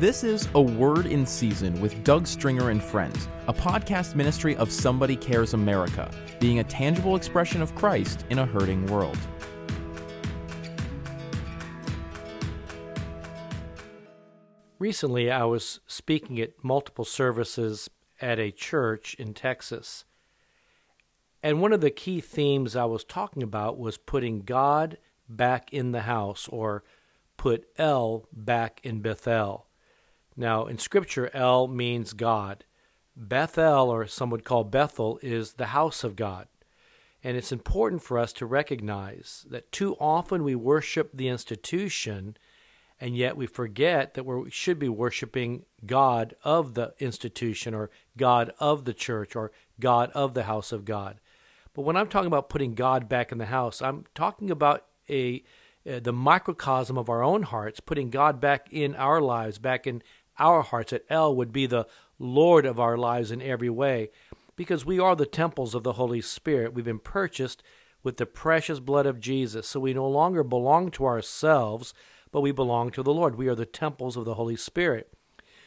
This is A Word in Season with Doug Stringer and Friends, a podcast ministry of Somebody Cares America, being a tangible expression of Christ in a hurting world. Recently, I was speaking at multiple services at a church in Texas. And one of the key themes I was talking about was putting God back in the house or put El back in Bethel. Now, in Scripture, El means God. Bethel, or some would call Bethel, is the house of God. And it's important for us to recognize that too often we worship the institution, and yet we forget that we should be worshiping God of the institution, or God of the church, or God of the house of God. But when I'm talking about putting God back in the house, I'm talking about a uh, the microcosm of our own hearts, putting God back in our lives, back in our hearts, that El would be the Lord of our lives in every way, because we are the temples of the Holy Spirit. We've been purchased with the precious blood of Jesus. So we no longer belong to ourselves, but we belong to the Lord. We are the temples of the Holy Spirit.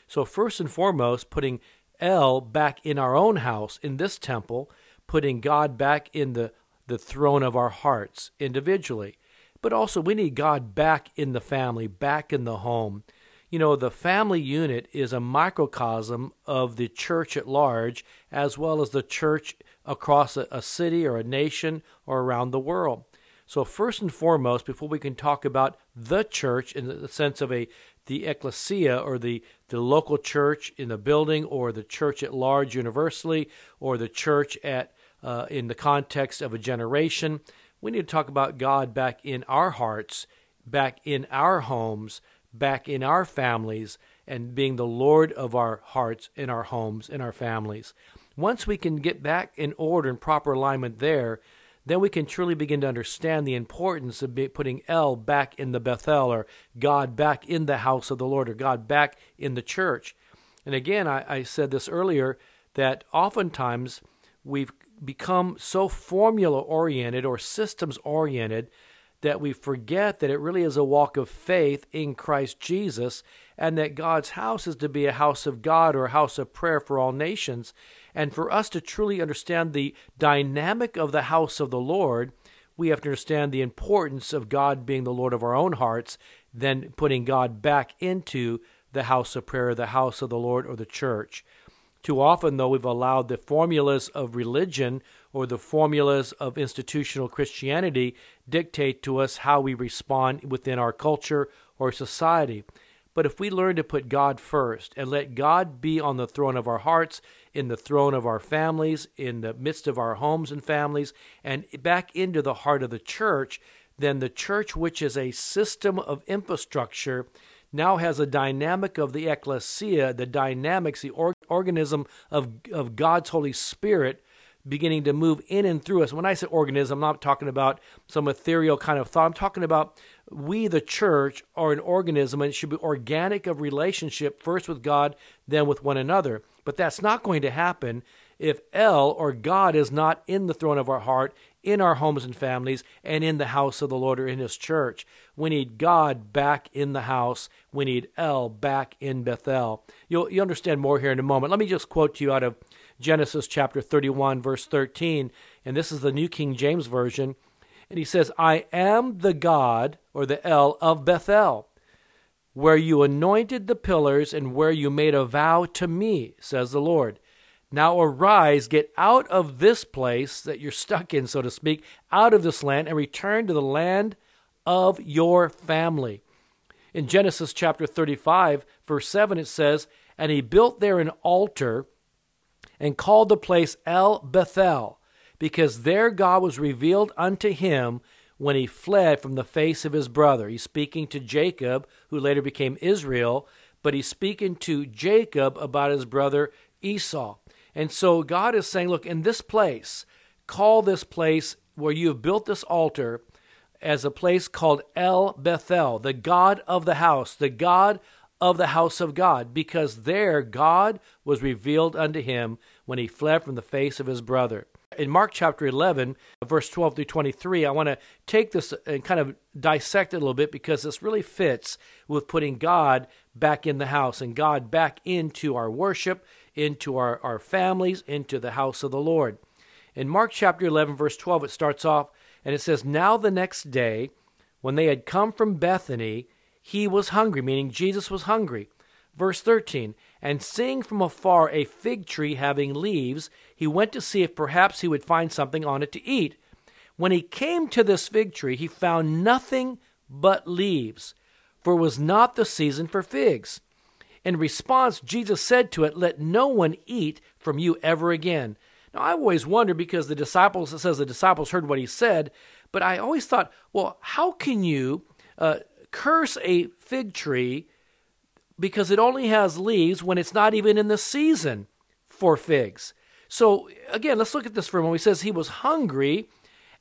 So, first and foremost, putting El back in our own house, in this temple, putting God back in the, the throne of our hearts individually. But also, we need God back in the family, back in the home you know, the family unit is a microcosm of the church at large, as well as the church across a, a, city or a nation or around the world. So, first and foremost, before we can talk about the church in the sense of a the ecclesia or the, the local church in the building or the church at large universally or the church at uh, in the context of a generation, we need to talk about God back in our hearts, back in our homes, back in our families and being the Lord of our hearts, in our homes, in our families. Once we can get back in order and proper alignment there, then we can truly begin to understand the importance of putting El back in the Bethel or God back in the house of the Lord or God back in the church. And again, I, I said this earlier that oftentimes we've become so formula oriented or systems oriented that we forget that it really is a walk of faith in Christ Jesus and that God's house is to be a house of God or a house of prayer for all nations. And for us to truly understand the dynamic of the house of the Lord, we have to understand the importance of God being the Lord of our own hearts, then putting God back into the house of prayer, the house of the Lord, or the church. Too often, though, we've allowed the formulas of religion or the formulas of institutional Christianity dictate to us how we respond within our culture or society. But if we learn to put God first and let God be on the throne of our hearts, in the throne of our families, in the midst of our homes and families, and back into the heart of the church, then the church, which is a system of infrastructure, now has a dynamic of the ecclesia, the dynamics, the or- organism of, of God's Holy Spirit beginning to move in and through us. When I say organism, I'm not talking about some ethereal kind of thought. I'm talking about we, the church, are an organism and it should be organic of relationship, first with God, then with one another. But that's not going to happen if El or God is not in the throne of our heart, in our homes and families, and in the house of the Lord or in His church. We need God back in the house. We need El back in Bethel. You'll, you understand more here in a moment. Let me just quote to you out of Genesis chapter 31, verse 13, and this is the New King James Version. And he says, I am the God, or the El, of Bethel, where you anointed the pillars and where you made a vow to me, says the Lord. Now arise, get out of this place that you're stuck in, so to speak, out of this land, and return to the land of your family. In Genesis chapter 35, verse 7, it says, And he built there an altar and called the place El Bethel, because there God was revealed unto him when he fled from the face of his brother. He's speaking to Jacob, who later became Israel, but he's speaking to Jacob about his brother Esau. And so God is saying, look, in this place, call this place where you have built this altar as a place called El Bethel, the God of the house, the God of the house of God, because there God was revealed unto him when he fled from the face of his brother. In Mark chapter 11, verse 12 through 23, I want to take this and kind of dissect it a little bit because this really fits with putting God back in the house and God back into our worship, into our, our families, into the house of the Lord. In Mark chapter 11, verse 12, it starts off and it says, Now the next day, when they had come from Bethany, he was hungry, meaning Jesus was hungry. Verse 13, and seeing from afar a fig tree having leaves, he went to see if perhaps he would find something on it to eat. When he came to this fig tree, he found nothing but leaves, for it was not the season for figs. In response, Jesus said to it, Let no one eat from you ever again. Now, I always wondered because the disciples, it says the disciples heard what he said, but I always thought, well, how can you uh, curse a fig tree because it only has leaves when it's not even in the season for figs? So, again, let's look at this for a moment. He says he was hungry,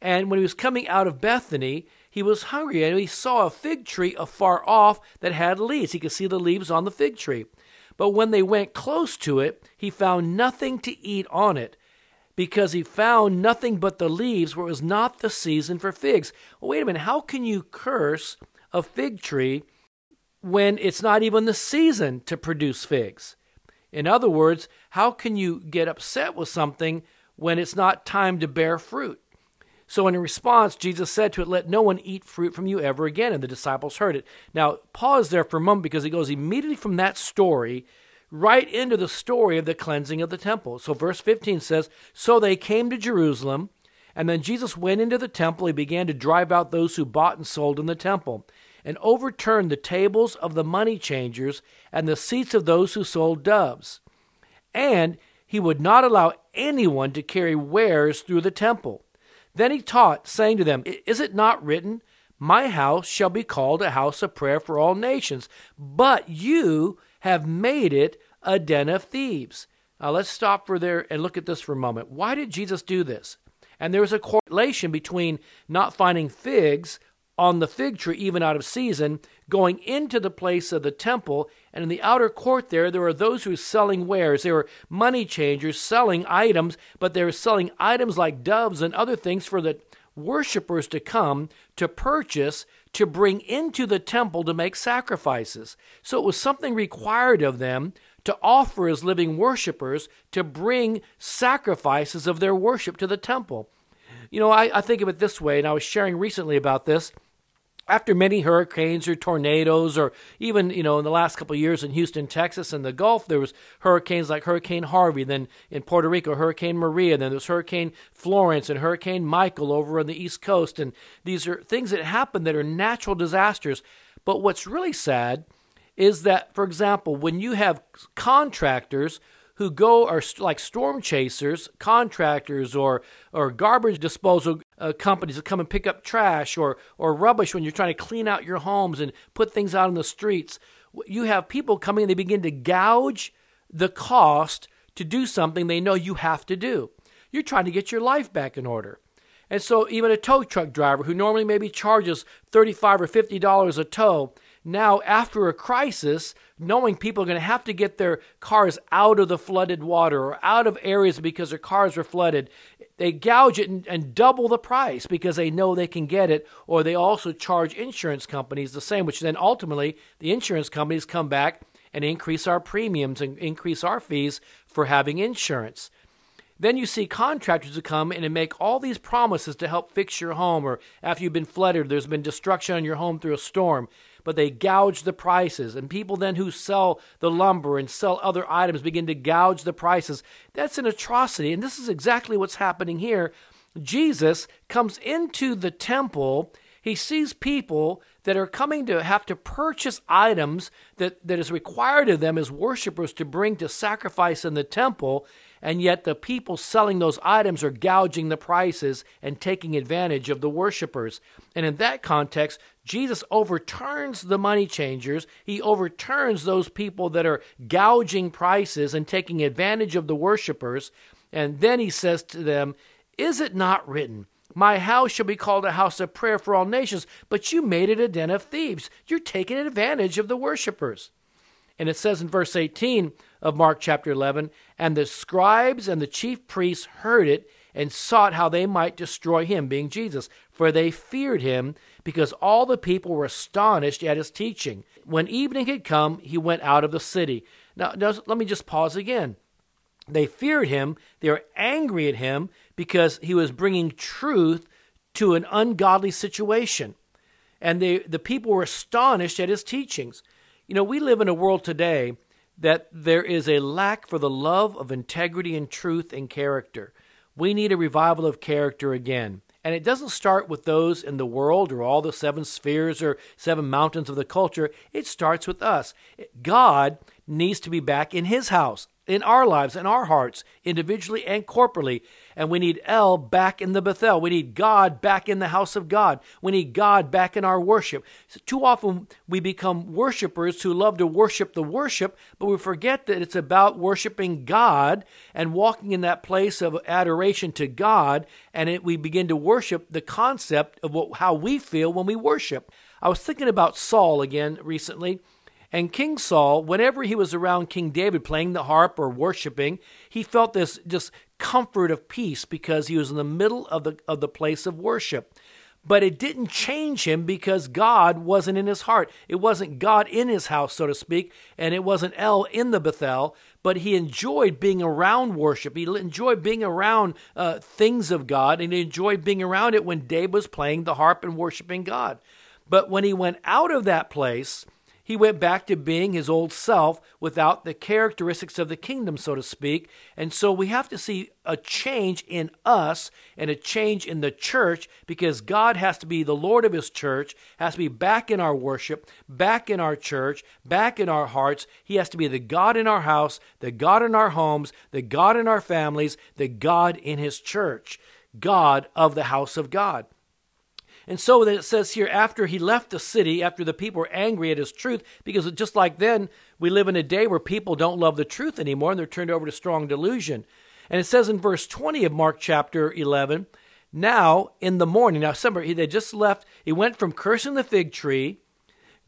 and when he was coming out of Bethany, he was hungry, and he saw a fig tree afar off that had leaves. He could see the leaves on the fig tree. But when they went close to it, he found nothing to eat on it because he found nothing but the leaves where it was not the season for figs. Well, wait a minute, how can you curse a fig tree when it's not even the season to produce figs? In other words, how can you get upset with something when it's not time to bear fruit? So, in response, Jesus said to it, Let no one eat fruit from you ever again. And the disciples heard it. Now, pause there for a moment because it goes immediately from that story right into the story of the cleansing of the temple. So, verse 15 says So they came to Jerusalem, and then Jesus went into the temple. He began to drive out those who bought and sold in the temple, and overturned the tables of the money changers and the seats of those who sold doves. And he would not allow anyone to carry wares through the temple. Then he taught, saying to them, Is it not written, My house shall be called a house of prayer for all nations? But you have made it a den of thieves. Now let's stop for there and look at this for a moment. Why did Jesus do this? And there's a correlation between not finding figs on the fig tree, even out of season, going into the place of the temple. And in the outer court there, there are those who are selling wares. There are money changers selling items, but they're selling items like doves and other things for the worshippers to come to purchase to bring into the temple to make sacrifices. So it was something required of them to offer as living worshippers to bring sacrifices of their worship to the temple. You know, I, I think of it this way, and I was sharing recently about this after many hurricanes or tornadoes or even you know in the last couple years in houston texas and the gulf there was hurricanes like hurricane harvey then in puerto rico hurricane maria then there's hurricane florence and hurricane michael over on the east coast. And these are things that happen that are natural disasters. But what's really sad is that for example when you have contractors who go are like storm chasers, contractors, or or garbage disposal uh, companies that come and pick up trash or or rubbish when you're trying to clean out your homes and put things out in the streets. You have people coming and they begin to gouge the cost to do something they know you have to do. You're trying to get your life back in order. And so even a tow truck driver who normally maybe charges 35 or 50 dollars a tow now, after a crisis, knowing people are going to have to get their cars out of the flooded water or out of areas because their cars were flooded, they gouge it and, and, double the price because they know they can get it, or they also charge insurance companies the same, which then ultimately the insurance companies come back and increase our premiums and increase our fees for having insurance. Then you see contractors who come in and make all these promises to help fix your home, or after you've been flooded, there's been destruction on your home through a storm but they gouge the prices. And people then who sell the lumber and sell other items begin to gouge the prices. That's an atrocity. And this is exactly what's happening here. Jesus comes into the temple. He sees people that are coming to have to purchase items that, that is required of them as worshipers to bring to sacrifice in the temple and yet the people selling those items are gouging the prices and taking advantage of the worshipers. And in that context, Jesus overturns the money changers. He overturns those people that are gouging prices and taking advantage of the worshipers. And then he says to them, Is it not written? My house shall be called a house of prayer for all nations, but you made it a den of thieves. You're taking advantage of the worshipers. And it says in verse 18 of Mark chapter 11, and the scribes and the chief priests heard it, and sought how they might destroy him, being Jesus. For they feared him, because all the people were astonished at his teaching. When evening had come, he went out of the city. Now, let me just pause again. They feared him, they were angry at him because he was bringing truth to an ungodly situation. And they, the people were astonished at his teachings. You know, we live in a world today that there is a lack for the love of integrity and truth and character. We need a revival of character again. And it doesn't start with those in the world or all the seven spheres or seven mountains of the culture. It starts with us. God needs to be back in his house in our lives, in our hearts, individually and corporately. And we need El back in the Bethel. We need God back in the house of God. We need God back in our worship. So too often we become worshipers who love to worship the worship, but we forget that it's about worshiping God and walking in that place of adoration to God. And it, we begin to worship the concept of what, how we feel when we worship. I was thinking about Saul again recently and King Saul, whenever he was around King David playing the harp or worshiping, he felt this just comfort of peace because he was in the middle of the, of the place of worship. But it didn't change him because God wasn't in his heart. It wasn't God in his house, so to speak, and it wasn't El in the Bethel, but he enjoyed being around worship. He enjoyed being around uh, things of God, and he enjoyed being around it when David was playing the harp and worshiping God. But when he went out of that place, he went back to being his old self without the characteristics of the kingdom, so to speak. And so we have to see a change in us and a change in the church because God has to be the Lord of his church, has to be back in our worship, back in our church, back in our hearts. He has to be the God in our house, the God in our homes, the God in our families, the God in his church, God of the house of God. And so that it says here, after he left the city, after the people were angry at his truth, because just like then, we live in a day where people don't love the truth anymore and they're turned over to strong delusion. And it says in verse 20 of Mark chapter 11, now in the morning, now somebody, he, they just left, he went from cursing the fig tree,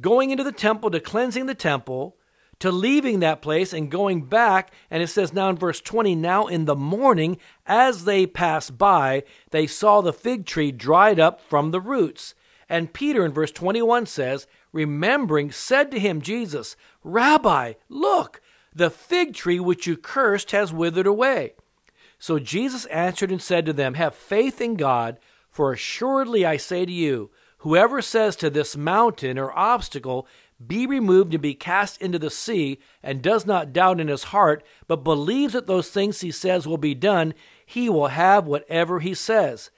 going into the temple to cleansing the temple, to leaving that place and going back. And it says now in verse 20, now in the morning, as they passed by, they saw the fig tree dried up from the roots. And Peter in verse 21 says, remembering, said to him, Jesus, Rabbi, look, the fig tree which you cursed has withered away. So Jesus answered and said to them, Have faith in God, for assuredly I say to you, whoever says to this mountain or obstacle, be removed and be cast into the sea, and does not doubt in his heart, but believes that those things he says will be done, he will have whatever he says.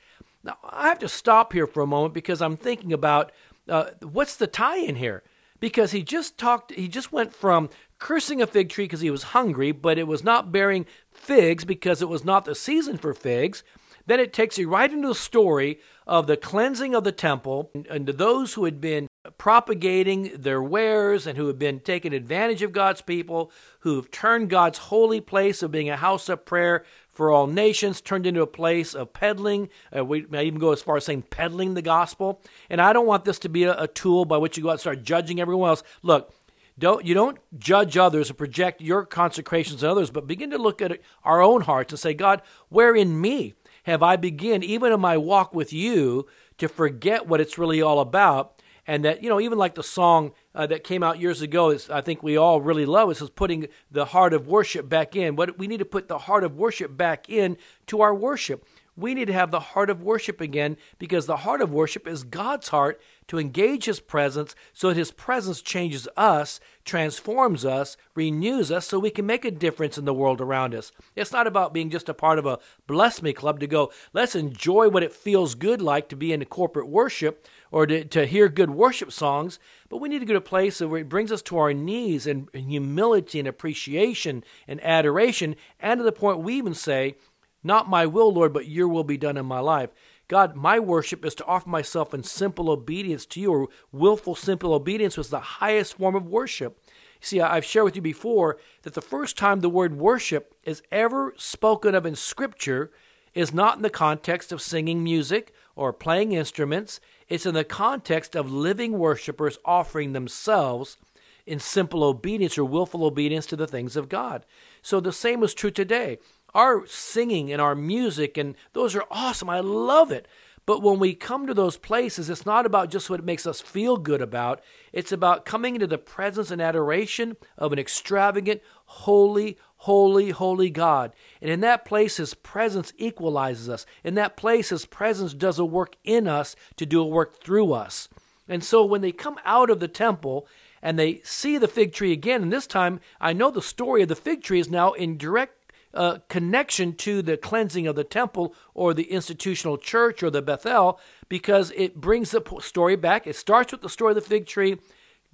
Now, I have to stop here for a moment because I'm thinking about uh, what's the tie in here? Because he just talked, he just went from cursing a fig tree because he was hungry, but it was not bearing figs because it was not the season for figs. Then it takes you right into the story of the cleansing of the temple and to those who had been propagating their wares and who have been taking advantage of God's people, who have turned God's holy place of being a house of prayer for all nations turned into a place of peddling. Uh, we may even go as far as saying peddling the gospel. And I don't want this to be a, a tool by which you go out and start judging everyone else. Look, don't you don't judge others and project your consecrations on others, but begin to look at our own hearts and say, God, where in me have I begin, even in my walk with you, to forget what it's really all about and that you know even like the song uh, that came out years ago is I think we all really love is putting the heart of worship back in. What we need to put the heart of worship back in to our worship. We need to have the heart of worship again because the heart of worship is God's heart to engage His presence so that His presence changes us, transforms us, renews us so we can make a difference in the world around us. It's not about being just a part of a bless me club to go, let's enjoy what it feels good like to be in corporate worship or to, to hear good worship songs, but we need to go to a place where it brings us to our knees in, in humility and appreciation and adoration, and to the point we even say, Not my will, Lord, but your will be done in my life. God, my worship is to offer myself in simple obedience to you, or willful, simple obedience was the highest form of worship. See, I've shared with you before that the first time the word worship is ever spoken of in Scripture is not in the context of singing music or playing instruments. It's in the context of living worshipers offering themselves in simple obedience or willful obedience to the things of God. So the same is true today. our singing and our music, and those are awesome. I love it. But when we come to those places, it's not about just what it makes us feel good about. It's about coming into the presence and adoration of an extravagant, holy, holy, holy God. And in that place, His presence equalizes us. In that place, His presence does a work in us to do a work through us. And so when they come out of the temple and they see the fig tree again, and this time I know the story of the fig tree is now in direct uh, connection to the cleansing of the temple or the institutional church or the Bethel because it brings the story back. It starts with the story of the fig tree,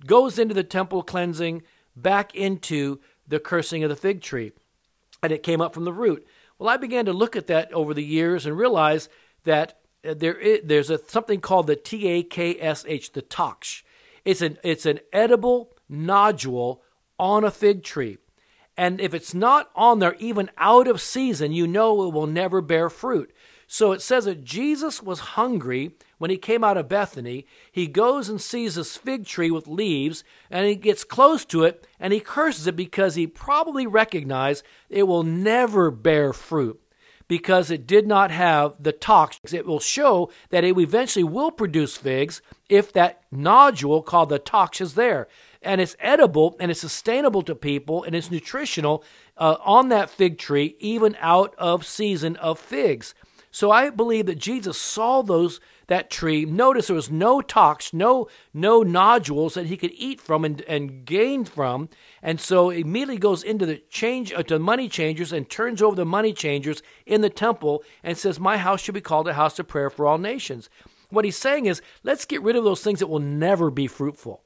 goes into the temple cleansing, back into the cursing of the fig tree. And it came up from the root. Well, I began to look at that over the years and realize that uh, there is, there's a, something called the TAKSH, the taksh. It's an, it's an edible nodule on a fig tree. And if it's not on there, even out of season, you know it will never bear fruit. So it says that Jesus was hungry when he came out of Bethany. He goes and sees this fig tree with leaves, and he gets close to it, and he curses it because he probably recognized it will never bear fruit because it did not have the taksh. It will show that it eventually will produce figs if that nodule called the taksh is there and it's edible and it's sustainable to people and it's nutritional uh, on that fig tree, even out of season of figs. So I believe that Jesus saw those that tree. Notice there was no taksh, no no nodules that he could eat from and, and gain from. And so immediately goes into the change uh, to money changers and turns over the money changers in the temple and says, "My house should be called a house of prayer for all nations." What he's saying is, let's get rid of those things that will never be fruitful.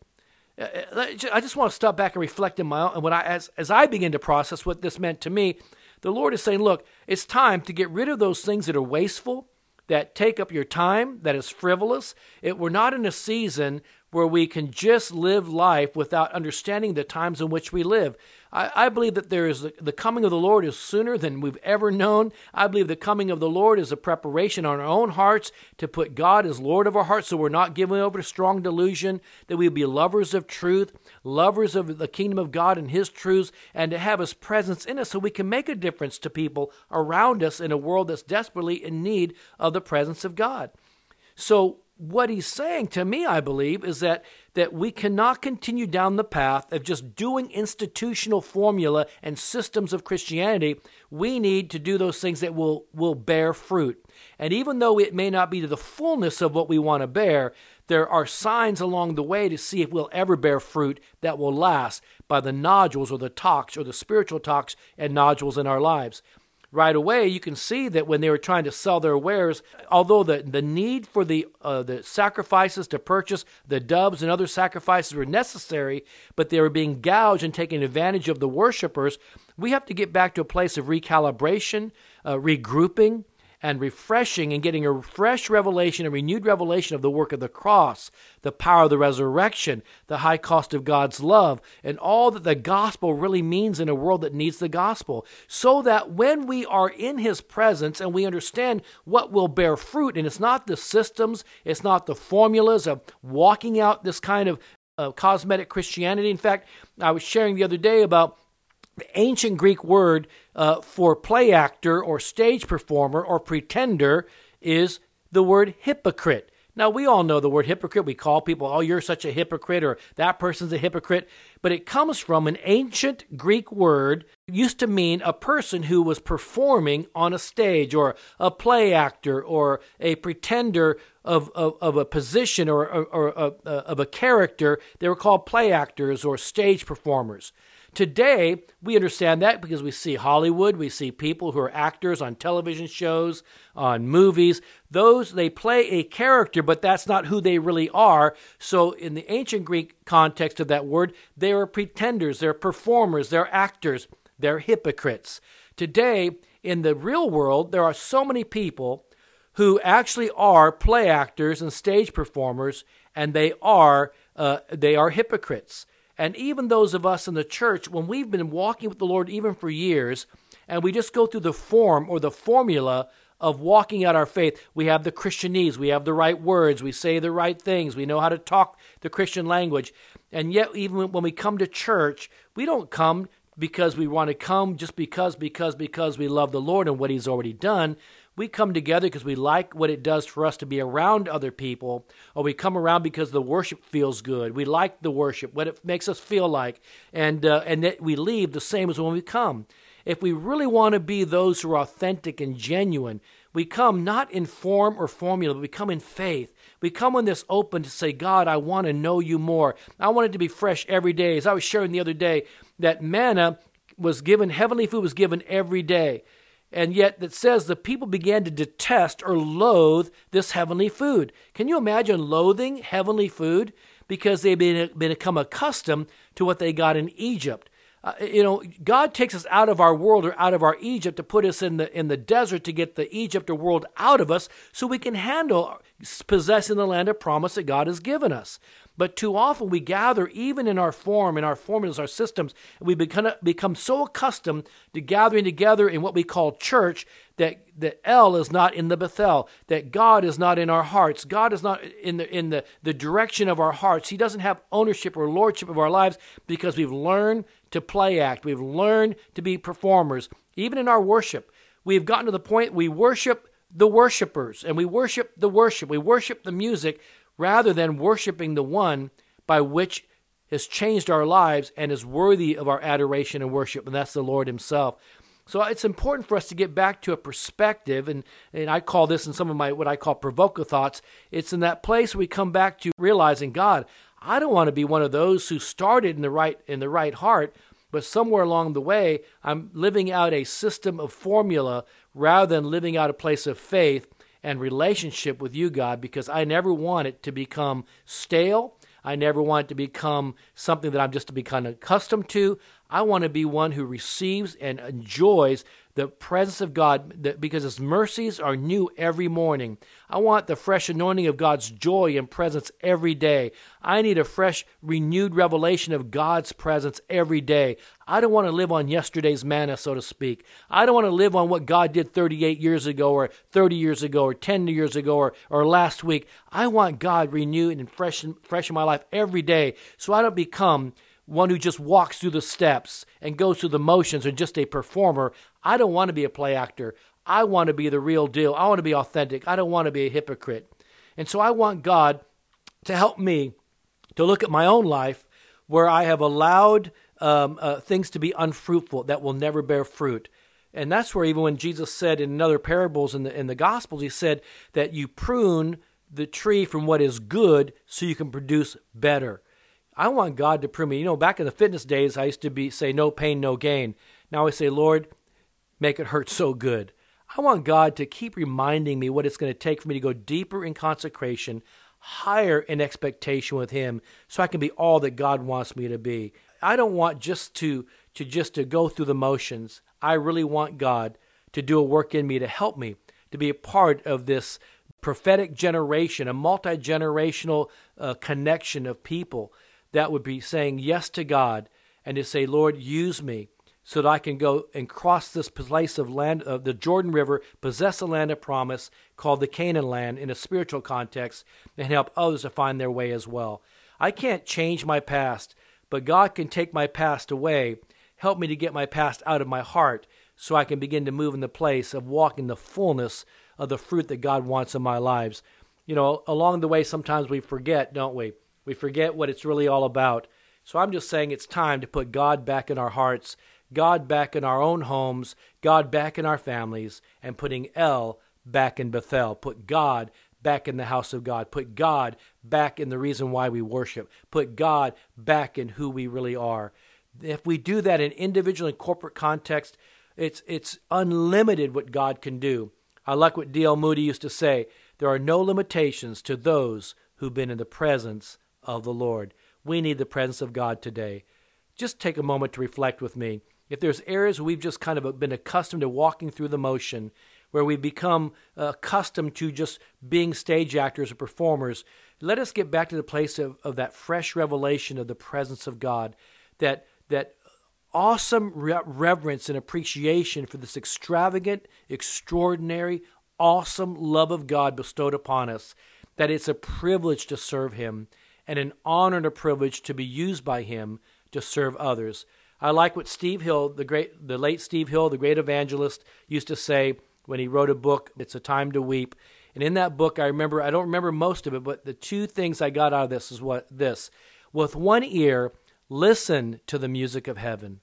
Uh, uh, I just want to stop back and reflect in my own, and when I as as I begin to process what this meant to me, the Lord is saying, look, it's time to get rid of those things that are wasteful, that take up your time, that is frivolous. It, we're not in a season where we can just live life without understanding the times in which we live. I, I believe that there is the, the, coming of the Lord is sooner than we've ever known. I believe the coming of the Lord is a preparation on our own hearts to put God as Lord of our hearts so we're not given over to strong delusion, that we be lovers of truth, lovers of the kingdom of God and His truths, and to have His presence in us so we can make a difference to people around us in a world that's desperately in need of the presence of God. So what he's saying to me, I believe, is that that we cannot continue down the path of just doing institutional formula and systems of Christianity. We need to do those things that will will bear fruit. And even though it may not be to the fullness of what we want to bear, there are signs along the way to see if we'll ever bear fruit that will last by the nodules or the taksh or the spiritual taksh and nodules in our lives right away, you can see that when they were trying to sell their wares, although the, the need for the, uh, the sacrifices to purchase the doves and other sacrifices were necessary, but they were being gouged and taking advantage of the worshippers, we have to get back to a place of recalibration, uh, regrouping, and refreshing and getting a fresh revelation, a renewed revelation of the work of the cross, the power of the resurrection, the high cost of God's love, and all that the gospel really means in a world that needs the gospel. So that when we are in his presence and we understand what will bear fruit, and it's not the systems, it's not the formulas of walking out this kind of uh, cosmetic Christianity. In fact, I was sharing the other day about ancient Greek word uh, for play actor or stage performer or pretender is the word hypocrite. Now, we all know the word hypocrite. We call people, oh, you're such a hypocrite, or that person's a hypocrite. But it comes from an ancient Greek word used to mean a person who was performing on a stage, or a play actor, or a pretender of, of, of a position or, or, or uh, of a character. They were called play actors or stage performers. Today, we understand that because we see Hollywood, we see people who are actors on television shows, on movies. Those, they play a character, but that's not who they really are. So, in the ancient Greek context of that word, they are pretenders, they're performers, they're actors, they're hypocrites. Today, in the real world, there are so many people who actually are play actors and stage performers, and they are uh, they are hypocrites. And even those of us in the church, when we've been walking with the Lord even for years, and we just go through the form or the formula of walking out our faith, we have the Christianese, we have the right words, we say the right things, we know how to talk the Christian language. And yet, even when we come to church, we don't come because we want to come just because, because, because we love the Lord and what He's already done. We come together because we like what it does for us to be around other people, or we come around because the worship feels good. We like the worship, what it makes us feel like, and uh, and that we leave the same as when we come. If we really want to be those who are authentic and genuine, we come not in form or formula, but we come in faith. We come on this open to say, God, I want to know you more. I want it to be fresh every day. As I was sharing the other day, that manna was given, heavenly food was given every day. And yet it says the people began to detest or loathe this heavenly food. Can you imagine loathing heavenly food? Because they've been, been become accustomed to what they got in Egypt. Uh, you know, God takes us out of our world or out of our Egypt to put us in the in the desert to get the Egypt or world out of us, so we can handle possessing the land of promise that God has given us. But too often we gather, even in our form, in our formulas, our systems, and we become, become so accustomed to gathering together in what we call church that, that El is not in the Bethel, that God is not in our hearts. God is not in, the, in the, the direction of our hearts. He doesn't have ownership or lordship of our lives because we've learned to play act. We've learned to be performers. Even in our worship, we've gotten to the point we worship the worshipers and we worship the worship. We worship the music rather than worshiping the one by which has changed our lives and is worthy of our adoration and worship, and that's the Lord Himself. So it's important for us to get back to a perspective, and, and I call this in some of my what I call provoca thoughts. It's in that place we come back to realizing, God, I don't want to be one of those who started in the right in the right heart, but somewhere along the way I'm living out a system of formula rather than living out a place of faith and relationship with you, God, because I never want it to become stale. I never want it to become something that I'm just to become accustomed to. I want to be one who receives and enjoys the presence of God because His mercies are new every morning. I want the fresh anointing of God's joy and presence every day. I need a fresh, renewed revelation of God's presence every day. I don't want to live on yesterday's manna, so to speak. I don't want to live on what God did 38 years ago, or 30 years ago, or 10 years ago, or, or last week. I want God renewed and fresh, fresh in my life every day so I don't become one who just walks through the steps and goes through the motions or just a performer. I don't want to be a play actor. I want to be the real deal. I want to be authentic. I don't want to be a hypocrite. And so I want God to help me to look at my own life where I have allowed um, uh, things to be unfruitful that will never bear fruit. And that's where even when Jesus said in other parables in the in the Gospels, he said that you prune the tree from what is good so you can produce better. I want God to prune me. You know, back in the fitness days, I used to be say no pain, no gain. Now I say, Lord, make it hurt so good. I want God to keep reminding me what it's going to take for me to go deeper in consecration, higher in expectation with Him, so I can be all that God wants me to be. I don't want just to to just to go through the motions. I really want God to do a work in me to help me to be a part of this prophetic generation, a multi generational uh, connection of people that would be saying yes to God and to say, Lord, use me so that I can go and cross this place of land of the Jordan River, possess a land of promise called the Canaan land in a spiritual context, and help others to find their way as well. I can't change my past, but God can take my past away, help me to get my past out of my heart, so I can begin to move in the place of walking the fullness of the fruit that God wants in my lives. You know, along the way, sometimes we forget, don't we? We forget what it's really all about. So I'm just saying it's time to put God back in our hearts, God back in our own homes, God back in our families, and putting El back in Bethel. Put God back in the house of God. Put God back in the reason why we worship. Put God back in who we really are. If we do that in individual and corporate context, it's it's unlimited what God can do. I like what D.L. Moody used to say there are no limitations to those who've been in the presence of the Lord. We need the presence of God today. Just take a moment to reflect with me. If there's areas we've just kind of been accustomed to walking through the motion, where we become accustomed to just being stage actors or performers, let us get back to the place of, of that fresh revelation of the presence of God, that, that awesome re- reverence and appreciation for this extravagant, extraordinary, awesome love of God bestowed upon us, that it's a privilege to serve Him and an honor and a privilege to be used by Him to serve others. I like what Steve Hill, the great, the late Steve Hill, the great evangelist, used to say when he wrote a book. It's a time to weep. And in that book, I remember, I don't remember most of it, but the two things I got out of this is what this. With one ear, listen to the music of heaven.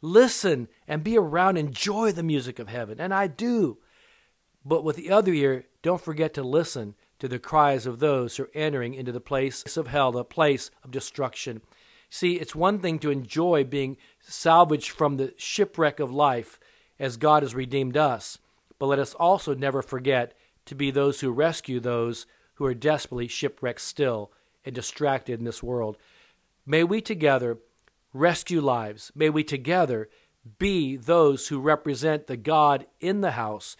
Listen and be around, enjoy the music of heaven. And I do. But with the other ear, don't forget to listen to the cries of those who are entering into the place of hell, the place of destruction. See, it's one thing to enjoy being salvaged from the shipwreck of life as God has redeemed us, but let us also never forget to be those who rescue those who are desperately shipwrecked still and distracted in this world. May we together rescue lives. May we together be those who represent the God in the house,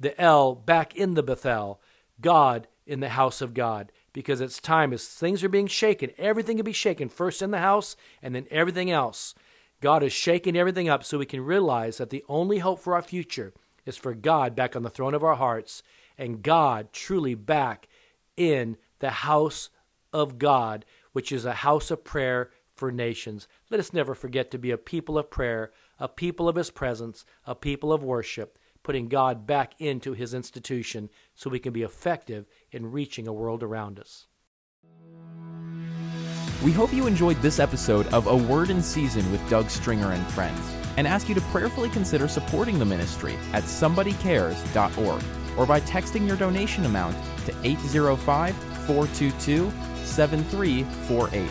the El back in the Bethel, God in the house of God. Because it's time as things are being shaken, everything can be shaken first in the house and then everything else. God is shaking everything up so we can realize that the only hope for our future is for God back on the throne of our hearts and God truly back in the house of God, which is a house of prayer for nations. Let us never forget to be a people of prayer, a people of His presence, a people of worship, putting God back into His institution so we can be effective in reaching a world around us. We hope you enjoyed this episode of A Word in Season with Doug Stringer and friends, and ask you to prayerfully consider supporting the ministry at somebodycares.org or by texting your donation amount to 805 422 7348.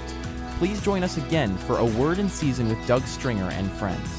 Please join us again for A Word in Season with Doug Stringer and friends.